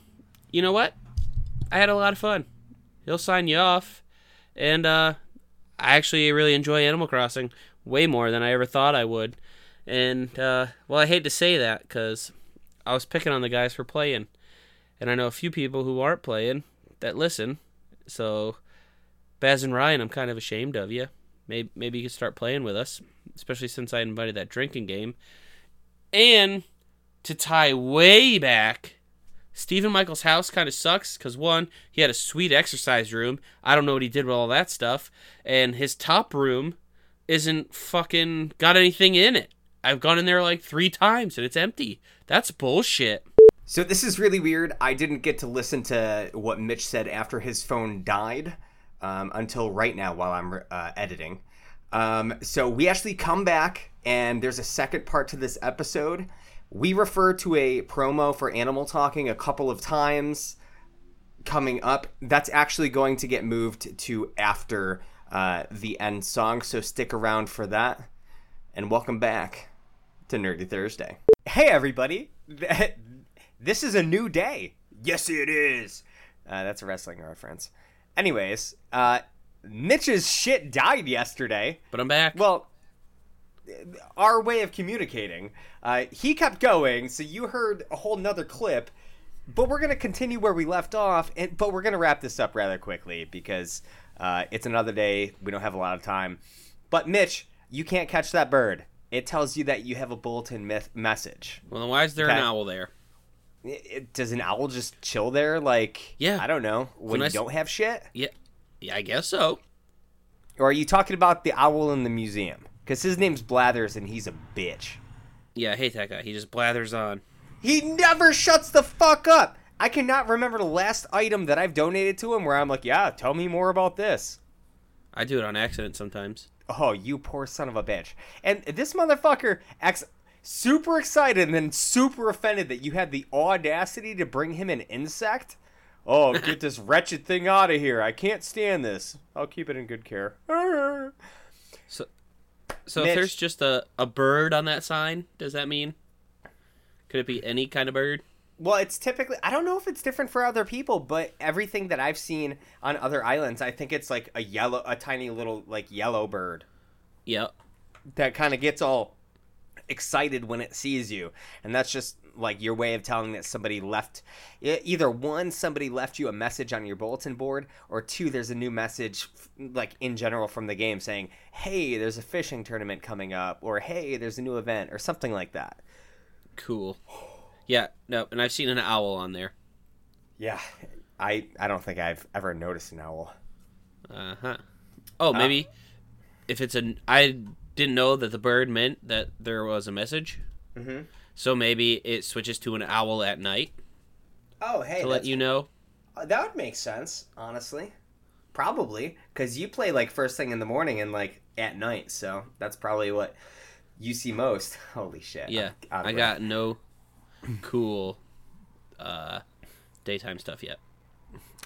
you know what? I had a lot of fun. He'll sign you off, and uh, I actually really enjoy Animal Crossing way more than I ever thought I would. And uh, well, I hate to say that because I was picking on the guys for playing, and I know a few people who aren't playing that listen. So Baz and Ryan, I'm kind of ashamed of you. Maybe maybe you could start playing with us, especially since I invited that drinking game. And to tie way back, Stephen Michael's house kind of sucks because one, he had a sweet exercise room. I don't know what he did with all that stuff, and his top room isn't fucking got anything in it. I've gone in there like three times and it's empty. That's bullshit. So this is really weird. I didn't get to listen to what Mitch said after his phone died um, until right now while I'm uh, editing. Um, so we actually come back, and there's a second part to this episode. We refer to a promo for Animal Talking a couple of times coming up. That's actually going to get moved to after uh, the end song, so stick around for that. And welcome back to Nerdy Thursday. Hey, everybody! This is a new day. Yes, it is. Uh, that's a wrestling reference. Anyways, uh, Mitch's shit died yesterday. But I'm back. Well, our way of communicating. Uh, he kept going, so you heard a whole nother clip. But we're gonna continue where we left off, and but we're gonna wrap this up rather quickly because uh, it's another day. We don't have a lot of time. But Mitch, you can't catch that bird. It tells you that you have a bulletin myth- message. well, then why is there Okay. an owl there? It, it- does an owl just chill there? Like, Yeah. I don't know. When you don't have shit? Yeah, yeah, I guess so. Or are you talking about the owl in the museum? Because his name's Blathers and he's a bitch. Yeah, I hate that guy. He just blathers on. He never shuts the fuck up. I cannot remember the last item that I've donated to him where I'm like, yeah, tell me more about this. I do it on accident sometimes. Oh, you poor son of a bitch. And this motherfucker acts super excited and then super offended that you had the audacity to bring him an insect. Oh, get this wretched thing out of here. I can't stand this. I'll keep it in good care. So, so Mitch. if there's just a, a bird on that sign, does that mean? Could it be any kind of bird? Well, it's typically I don't know if it's different for other people, but everything that I've seen on other islands, I think it's like a yellow a tiny little like yellow bird Yep. that kind of gets all excited when it sees you. And that's just like your way of telling that somebody left either one somebody left you a message on your bulletin board or two there's a new message like in general from the game saying, "Hey, there's a fishing tournament coming up," or "Hey, there's a new event," or something like that. Cool. Yeah, no, and I've seen an owl on there. Yeah. I I don't think I've ever noticed an owl. Uh huh. Oh, maybe if it's an. I didn't know that the bird meant that there was a message. Mm-hmm. So maybe it switches to an owl at night Oh, hey, to let you know. Uh, that would make sense, honestly. Probably, because you play like first thing in the morning and like at night, so that's probably what you see most. Holy shit! Yeah, I'm out of I got no cool uh, daytime stuff yet.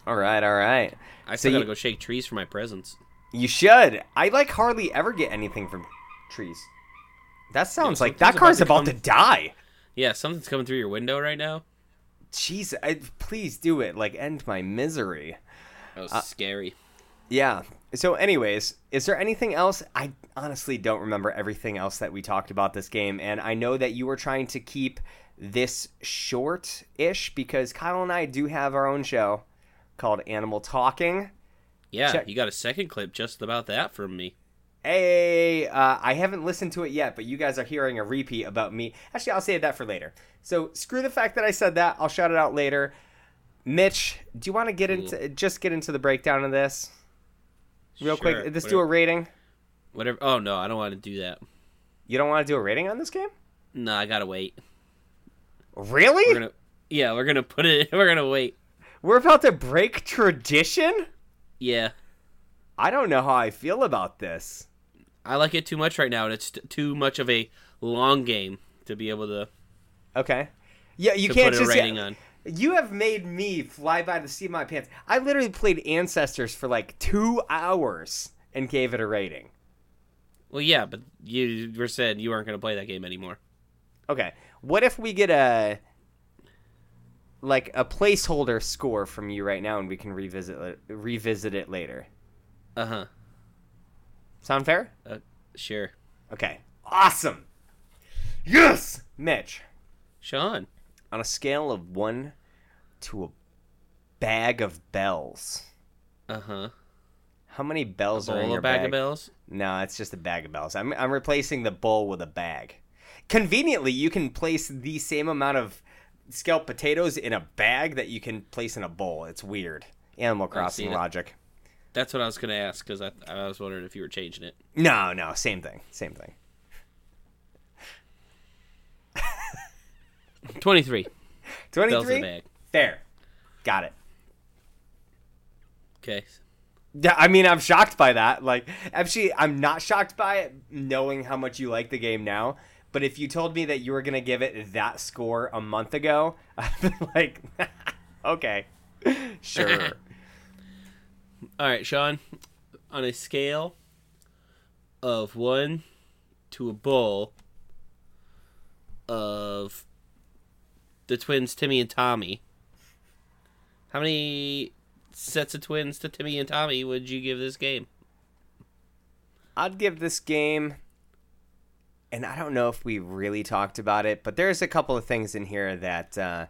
All right, all right. I still you- gotta go shake trees for my presents. You should. I like hardly ever get anything from trees. That sounds Yeah, like that car's about about to to die. Yeah, something's coming through your window right now. Jeez, I, please do it. Like end my misery. That was Uh, scary. Yeah. So, anyways, is there anything else? I honestly don't remember everything else that we talked about this game, and I know that you were trying to keep this short-ish because Kyle and I do have our own show called Animal Talking. Yeah, check- you got a second clip just about that from me. Hey, uh, I haven't listened to it yet, but you guys are hearing a repeat about me. Actually, I'll save that for later. So screw the fact that I said that. I'll shout it out later. Mitch, do you want to get into just get into the breakdown of this real Sure, quick? Let's do a rating. Whatever. Oh no, I don't want to do that. You don't want to do a rating on this game? No, I gotta wait. Really? We're gonna. Yeah, we're gonna put it. We're gonna wait. We're about to break tradition? Yeah, I don't know how I feel about this. I like it too much right now, and it's t- too much of a long game to be able to, Okay. Yeah, you to can't just on. You have made me fly by the seat of my pants. I literally played Ancestors for like two hours and gave it a rating. Well, yeah, but you were said you weren't gonna play that game anymore. Okay. What if we get a like a placeholder score from you right now and we can revisit it, revisit it later? Uh huh. Sound fair? Uh, Sure. Okay. Awesome. Yes, Mitch. Sean. On a scale of 1 to a bag of bells. Uh huh. How many bells are in Bowl your bag bag? of bells. No, it's just a bag of bells. I'm I'm replacing the bowl with a bag. Conveniently, you can place the same amount of scalped potatoes in a bag that you can place in a bowl. It's weird. Animal Crossing logic. That's what I was gonna ask because I, I was wondering if you were changing it. No, no, same thing. Same thing. Twenty three. Bells in the 23? bag. Fair. Got it. Okay. Yeah, I mean, I'm shocked by that. Like, actually, I'm not shocked by it, knowing how much you like the game now. But if you told me that you were gonna give it that score a month ago, I'd be like, okay, sure. All right, Sean. On a scale of one to a bowl of the twins Timmy and Tommy, how many sets of twins to Timmy and Tommy would you give this game? I'd give this game, and I don't know if we really talked about it, but there's a couple of things in here that uh,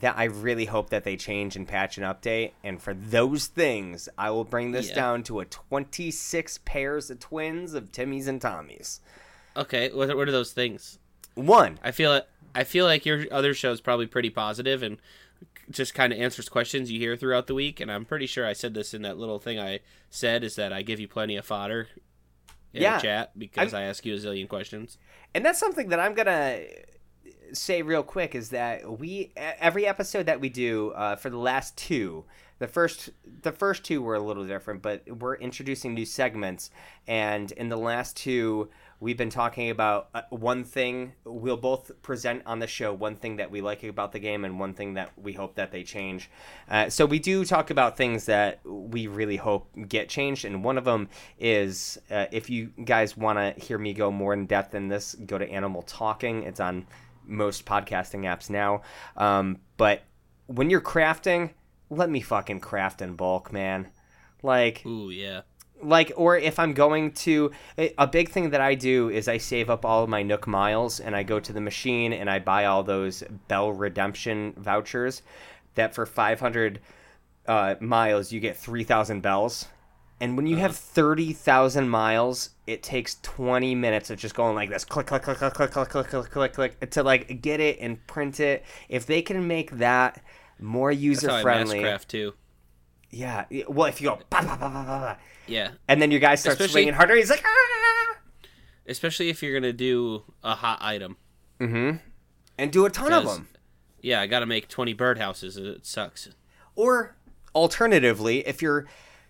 that I really hope that they change and patch and update. And for those things, I will bring this Yeah. down to a 26 pairs of twins of Timmys and Tommies. Okay, what, are those things? One, I feel I feel like your other show is probably pretty positive and just kind of answers questions you hear throughout the week. And I'm pretty sure I said this in that little thing I said is that I give you plenty of fodder Yeah. the chat because i ask you a zillion questions. and that's something that I'm gonna say real quick is that we every episode that we do uh, for the last two the first the first two were a little different but we're introducing new segments and in the last two we've been talking about uh, one thing we'll both present on the show one thing that we like about the game and one thing that we hope that they change. Uh, so we do talk about things that we really hope get changed and one of them is uh, if you guys want to hear me go more in depth in this go to animal talking. It's on most podcasting apps now. Um, but when you're crafting let me fucking craft in bulk man. Like Ooh, yeah. Like or if i'm going to a big thing that i do is i save up all of my nook miles and i go to the machine and i buy all those bell redemption vouchers that for 500 uh, miles you get 3000 bells and when you have 30,000 miles it takes 20 minutes of just going like this click click click click click click click click click click to like get it and print it if they can make that more That's user how I friendly mass craft too. yeah well if you go bah, bah, bah, bah, bah, bah, Yeah, and then your guy starts Especially- swinging harder. He's like, ah! especially if you're gonna do a hot item. mm-hmm. and do a ton of them. Yeah, I gotta make 20 birdhouses. It sucks. Or alternatively, if you're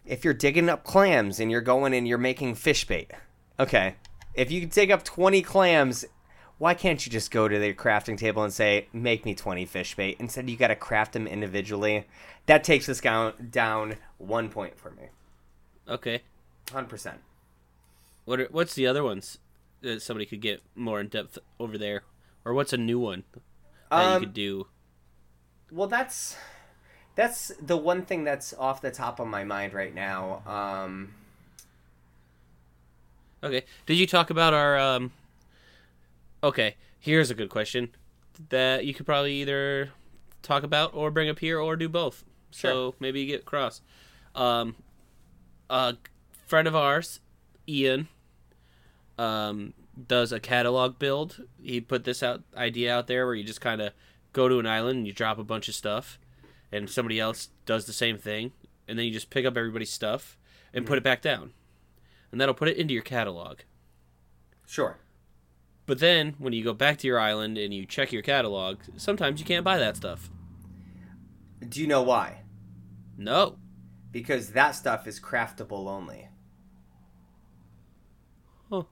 if you're digging up clams and you're going and you're making fish bait, okay. If you dig up twenty clams, why can't you just go to the crafting table and say, "Make me twenty fish bait"? Instead, you got to craft them individually. That takes this down down one point for me, Okay. hundred percent. What are, what's the other ones that somebody could get more in depth over there, or what's a new one that you Um, could do? Well, that's that's the one thing that's off the top of my mind right now. Um, Okay. Did you talk about our um Okay, here's a good question that you could probably either talk about or bring up here or do both. So maybe you get cross. Um a friend of ours, Ian, um does a catalog build. He put this out idea out there where you just kind of go to an island and you drop a bunch of stuff and somebody else does the same thing and then you just pick up everybody's stuff and put it back down. And that'll put it into your catalog. sure. But then when you go back to your island and you check your catalog, sometimes you can't buy that stuff. Do you know why? No. Because that stuff is craftable only. Huh.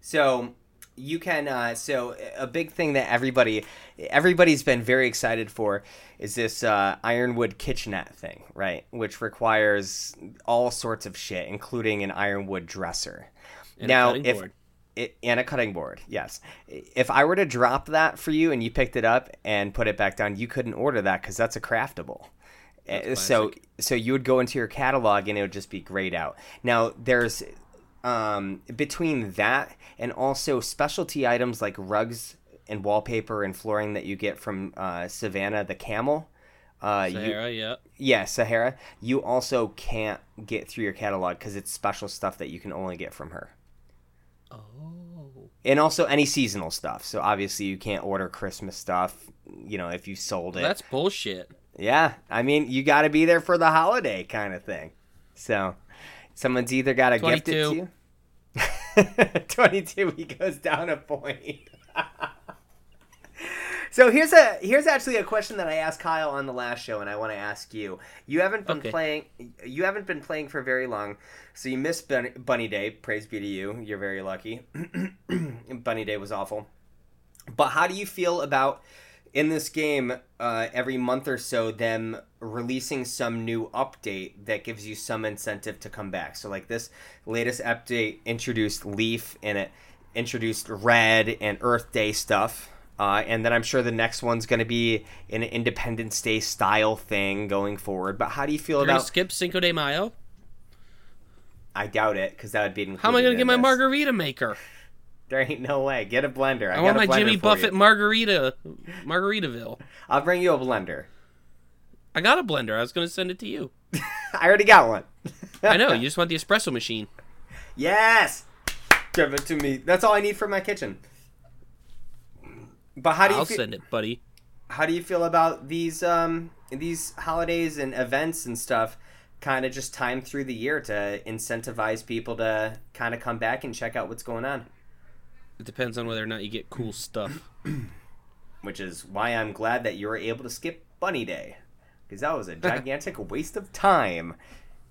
So you can. Uh, so a big thing that everybody, everybody's been very excited for is this uh, ironwood kitchenette thing, right? Which requires all sorts of shit, including an ironwood dresser. And now, if board. it, and a cutting board, yes. If I were to drop that for you and you picked it up and put it back down, you couldn't order that because that's a craftable. That's Uh, so classic. so you would go into your catalog and it would just be grayed out. Now there's um, between that and also specialty items like rugs and wallpaper and flooring that you get from uh, Savannah the camel. Uh, you, Sahara, yeah. yeah, Sahara. You also can't get through your catalog because it's special stuff that you can only get from her. Oh. and also any seasonal stuff. So obviously you can't order Christmas stuff. You know, if you sold it. That's bullshit. Yeah, I mean, you got to be there for the holiday kind of thing. So, someone's either got to gift it to you. 22 he goes down a point. so here's a here's actually a question that I asked Kyle on the last show and I want to ask you. You haven't been Okay. playing you haven't been playing for very long. So you missed Bunny, Bunny Day. Praise be to you. You're very lucky. Bunny Day was awful. But how do you feel about in this game uh, every month or so them releasing some new update that gives you some incentive to come back? So like this latest update introduced Leaf and it introduced Red and Earth Day stuff. Uh, and then I'm sure the next one's going to be an Independence Day style thing going forward. But how do you feel you about? skip Cinco de Mayo? I doubt it because that would be. How am I gonna get in my this. margarita maker? There ain't no way. Get a blender. I, I, got want a my Jimmy Buffett you. margarita, Margaritaville. I'll bring you a blender. I got a blender. I was gonna send it to you. I already got one. I know. You just want the espresso machine. Yes! Give it to me. That's all I need for my kitchen. But how do you I'll feel, send it, buddy. how do you feel about these um these holidays and events and stuff kind of just time through the year to incentivize people to kind of come back and check out what's going on? It depends on whether or not you get cool stuff. Which is why I'm glad that you were able to skip Bunny Day because that was a gigantic waste of time.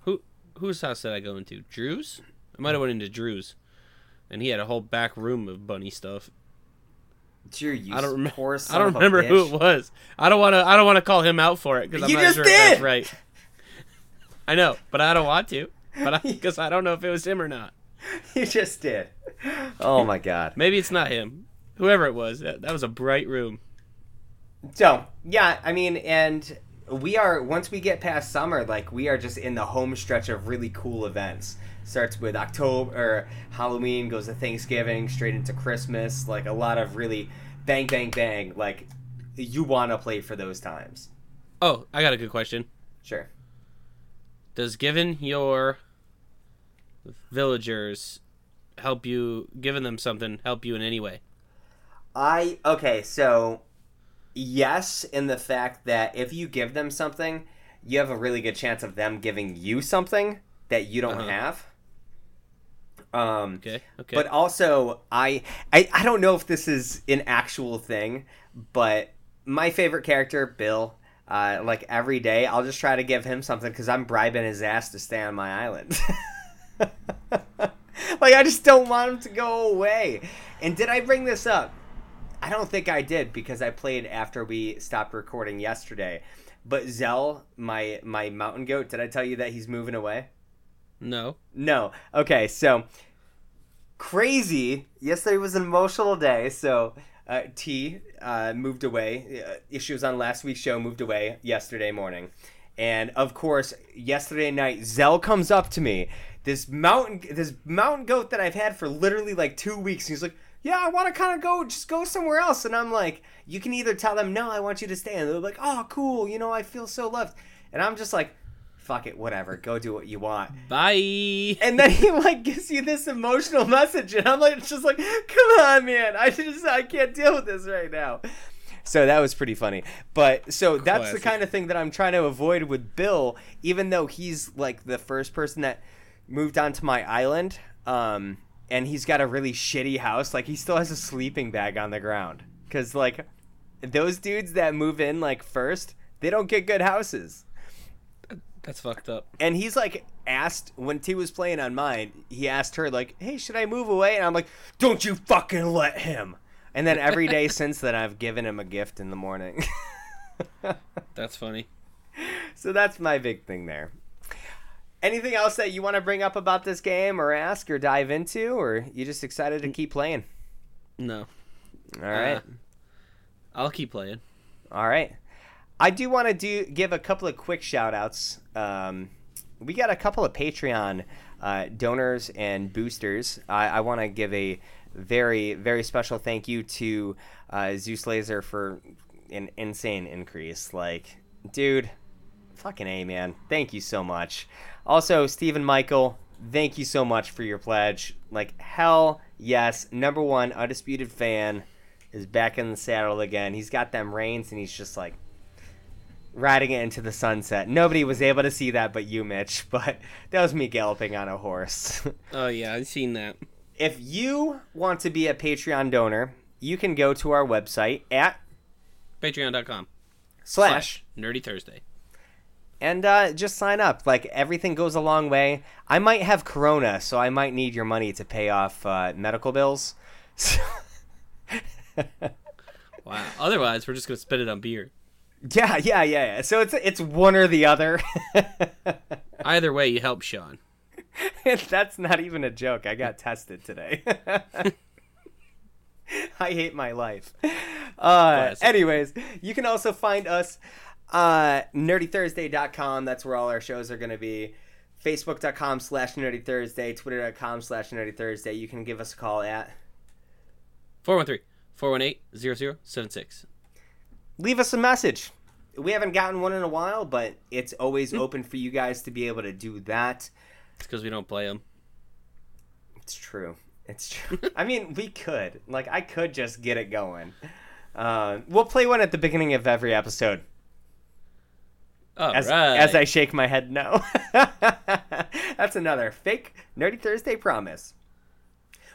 Who whose house did I go into? Drew's. I might have went into Drew's, and he had a whole back room of bunny stuff. Dear you I don't remember. poor I don't remember who it was. I don't want to. I don't want to call him out for it because I'm You not sure if that's right. I know, but I don't want to. But because I, don't know if it was him or not. You just did. Oh my god. Maybe it's not him. Whoever it was, that, that was a bright room. So yeah, I mean, and we are once we get past summer, like we are just in the home stretch of really cool events. Starts with October or Halloween, goes to Thanksgiving, straight into Christmas. Like a lot of really bang, bang, bang. Like you want to play for those times. Oh, I got a good question. Sure. Does given your villagers help you, giving them something, help you in any way? I okay, so yes, in the fact that if you give them something, you have a really good chance of them giving you something that you don't Uh-huh. have. Um, Okay. Okay. But also, I, I I don't know if this is an actual thing, but my favorite character, Bill, uh, like every day, I'll just try to give him something because I'm bribing his ass to stay on my island. like I just don't want him to go away. And did I bring this up? I don't think I did because I played after we stopped recording yesterday. But Zell, my my mountain goat, did I tell you that he's moving away? no. No. Okay, so crazy. Yesterday was an emotional day. So uh, T uh, moved away. Uh, issues on last week's show moved away yesterday morning, and of course, yesterday night, Zell comes up to me. This mountain, this mountain goat that I've had for literally like two weeks. And he's like, "Yeah, I want to kind of go, just go somewhere else." And I'm like, "You can either tell them no, I want you to stay," and they're like, "Oh, cool. You know, I feel so loved." And I'm just like, "Fuck it, whatever. Go do what you want." Bye. and then he like gives you this emotional message and i'm like just like come on man i just i can't deal with this right now so that was pretty funny but so that's the kind of thing that i'm trying to avoid with bill even though he's like the first person that moved onto my island um and he's got a really shitty house like he still has a sleeping bag on the ground because like those dudes that move in like first they don't get good houses That's fucked up. and he's like asked when T was playing on mine, he asked her like, "Hey, should I move away?" And I'm like, "Don't you fucking let him." And then every day since then, I've given him a gift in the morning. That's funny. so that's my big thing there. Anything else that you want to bring up about this game, or ask, or dive into, or you just excited to keep playing? No. All right, Uh, I'll keep playing. all right. I do want to do give a couple of quick shout outs. Um, we got a couple of Patreon uh, donors and boosters. I, I want to give a very, very special thank you to uh, Zeus Laser for an insane increase. Like, dude, fucking A, man. Thank you so much. Also, Stephen Michael, thank you so much for your pledge. Like, hell Yes, number one, undisputed fan is back in the saddle again. He's got them reins and he's just like riding it into the sunset. Nobody was able to see that but you, Mitch, but that was me galloping on a horse. Oh yeah, I've seen that. if you want to be a Patreon donor, you can go to our website at Patreon.com slash Nerdy Thursday. And uh, just sign up. Like everything goes a long way. I might have corona, so I might need your money to pay off uh, medical bills. So- Wow. Otherwise, we're just gonna spend it on beer. yeah, yeah, yeah, yeah. So it's it's one or the other. Either way, you help Sean. That's not even a joke. I got tested today. I hate my life. Uh, anyways, you can also find us uh, nerdythursday.com. That's where all our shows are going to be. Facebook.com slash nerdy Thursday, Twitter.com slash nerdy Thursday. You can give us a call at 413-418-0076. leave us a message. We haven't gotten one in a while, but it's always open for you guys to be able to do that. It's because we don't play them. It's true. It's true. I mean, we could. Like, I could just get it going. Uh, we'll play one at the beginning of every episode. All As, right. as I shake my head, no. That's another fake Nerdy Thursday promise.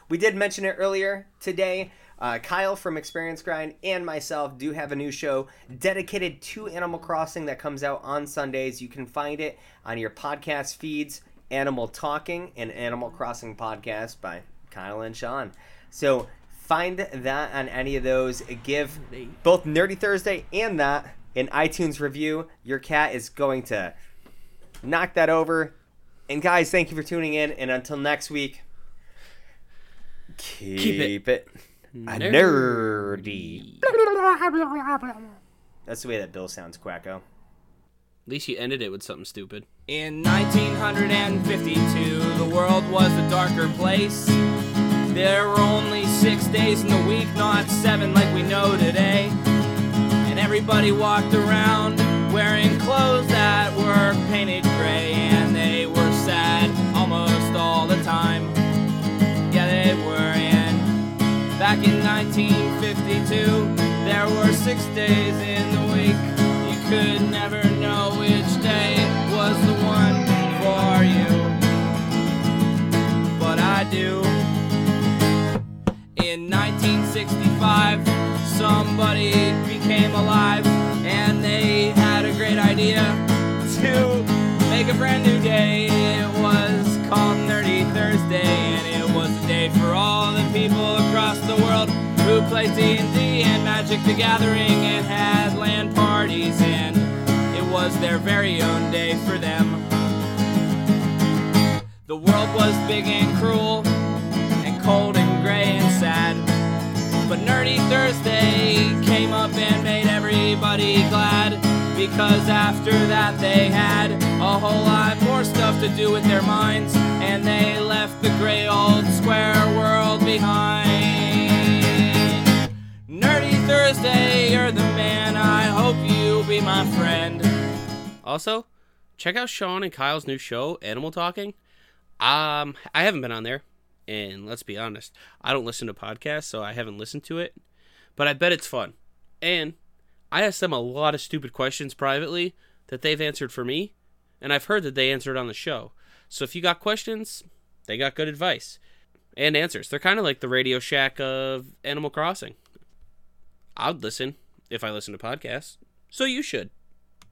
We did mention it earlier today. Uh, Kyle from Experience Grind and myself do have a new show dedicated to Animal Crossing that comes out on Sundays. You can find it on your podcast feeds Animal Talking and Animal Crossing Podcast by Kyle and Sean. So find that on any of those. Give both Nerdy Thursday and that an iTunes review. Your cat is going to knock that over. And guys, thank you for tuning in. And until next week, keep, it it, a nerdy. That's the way that Bill sounds, Quacko. At least you ended it with something stupid. In 1952, the world was a darker place. There were only six days in the week, not seven everybody walked around wearing clothes that were painted gray, and they were sad almost all the time. Yeah, they were. And back in 1952, there were six days in the week. You could never know which day was the one for you. But I do. In 1965, somebody became alive and they had a great idea to make a brand new day. It was called Nerdy Thursday and it was a day for all the people across the world who played D&D and Magic the Gathering and had LAN parties and it was their very own day for them. The world was big and cruel and cold and gray and sad. But Nerdy Thursday came up and made everybody glad. Because after that they had a whole lot more stuff to do with their minds. And they left the gray old square world behind. Nerdy Thursday, you're the man. I hope you'll be my friend. Also, check out Sean and Kyle's new show, Animal Talking. Um, I haven't been on there, and let's be honest, I don't listen to podcasts, so I haven't listened to it. But I bet it's fun. And I asked them a lot of stupid questions privately that they've answered for me, and I've heard that they answered on the show. So if you got questions, they got good advice and answers. They're kind of like the Radio Shack of Animal Crossing. I'd listen if I listen to podcasts. So you should.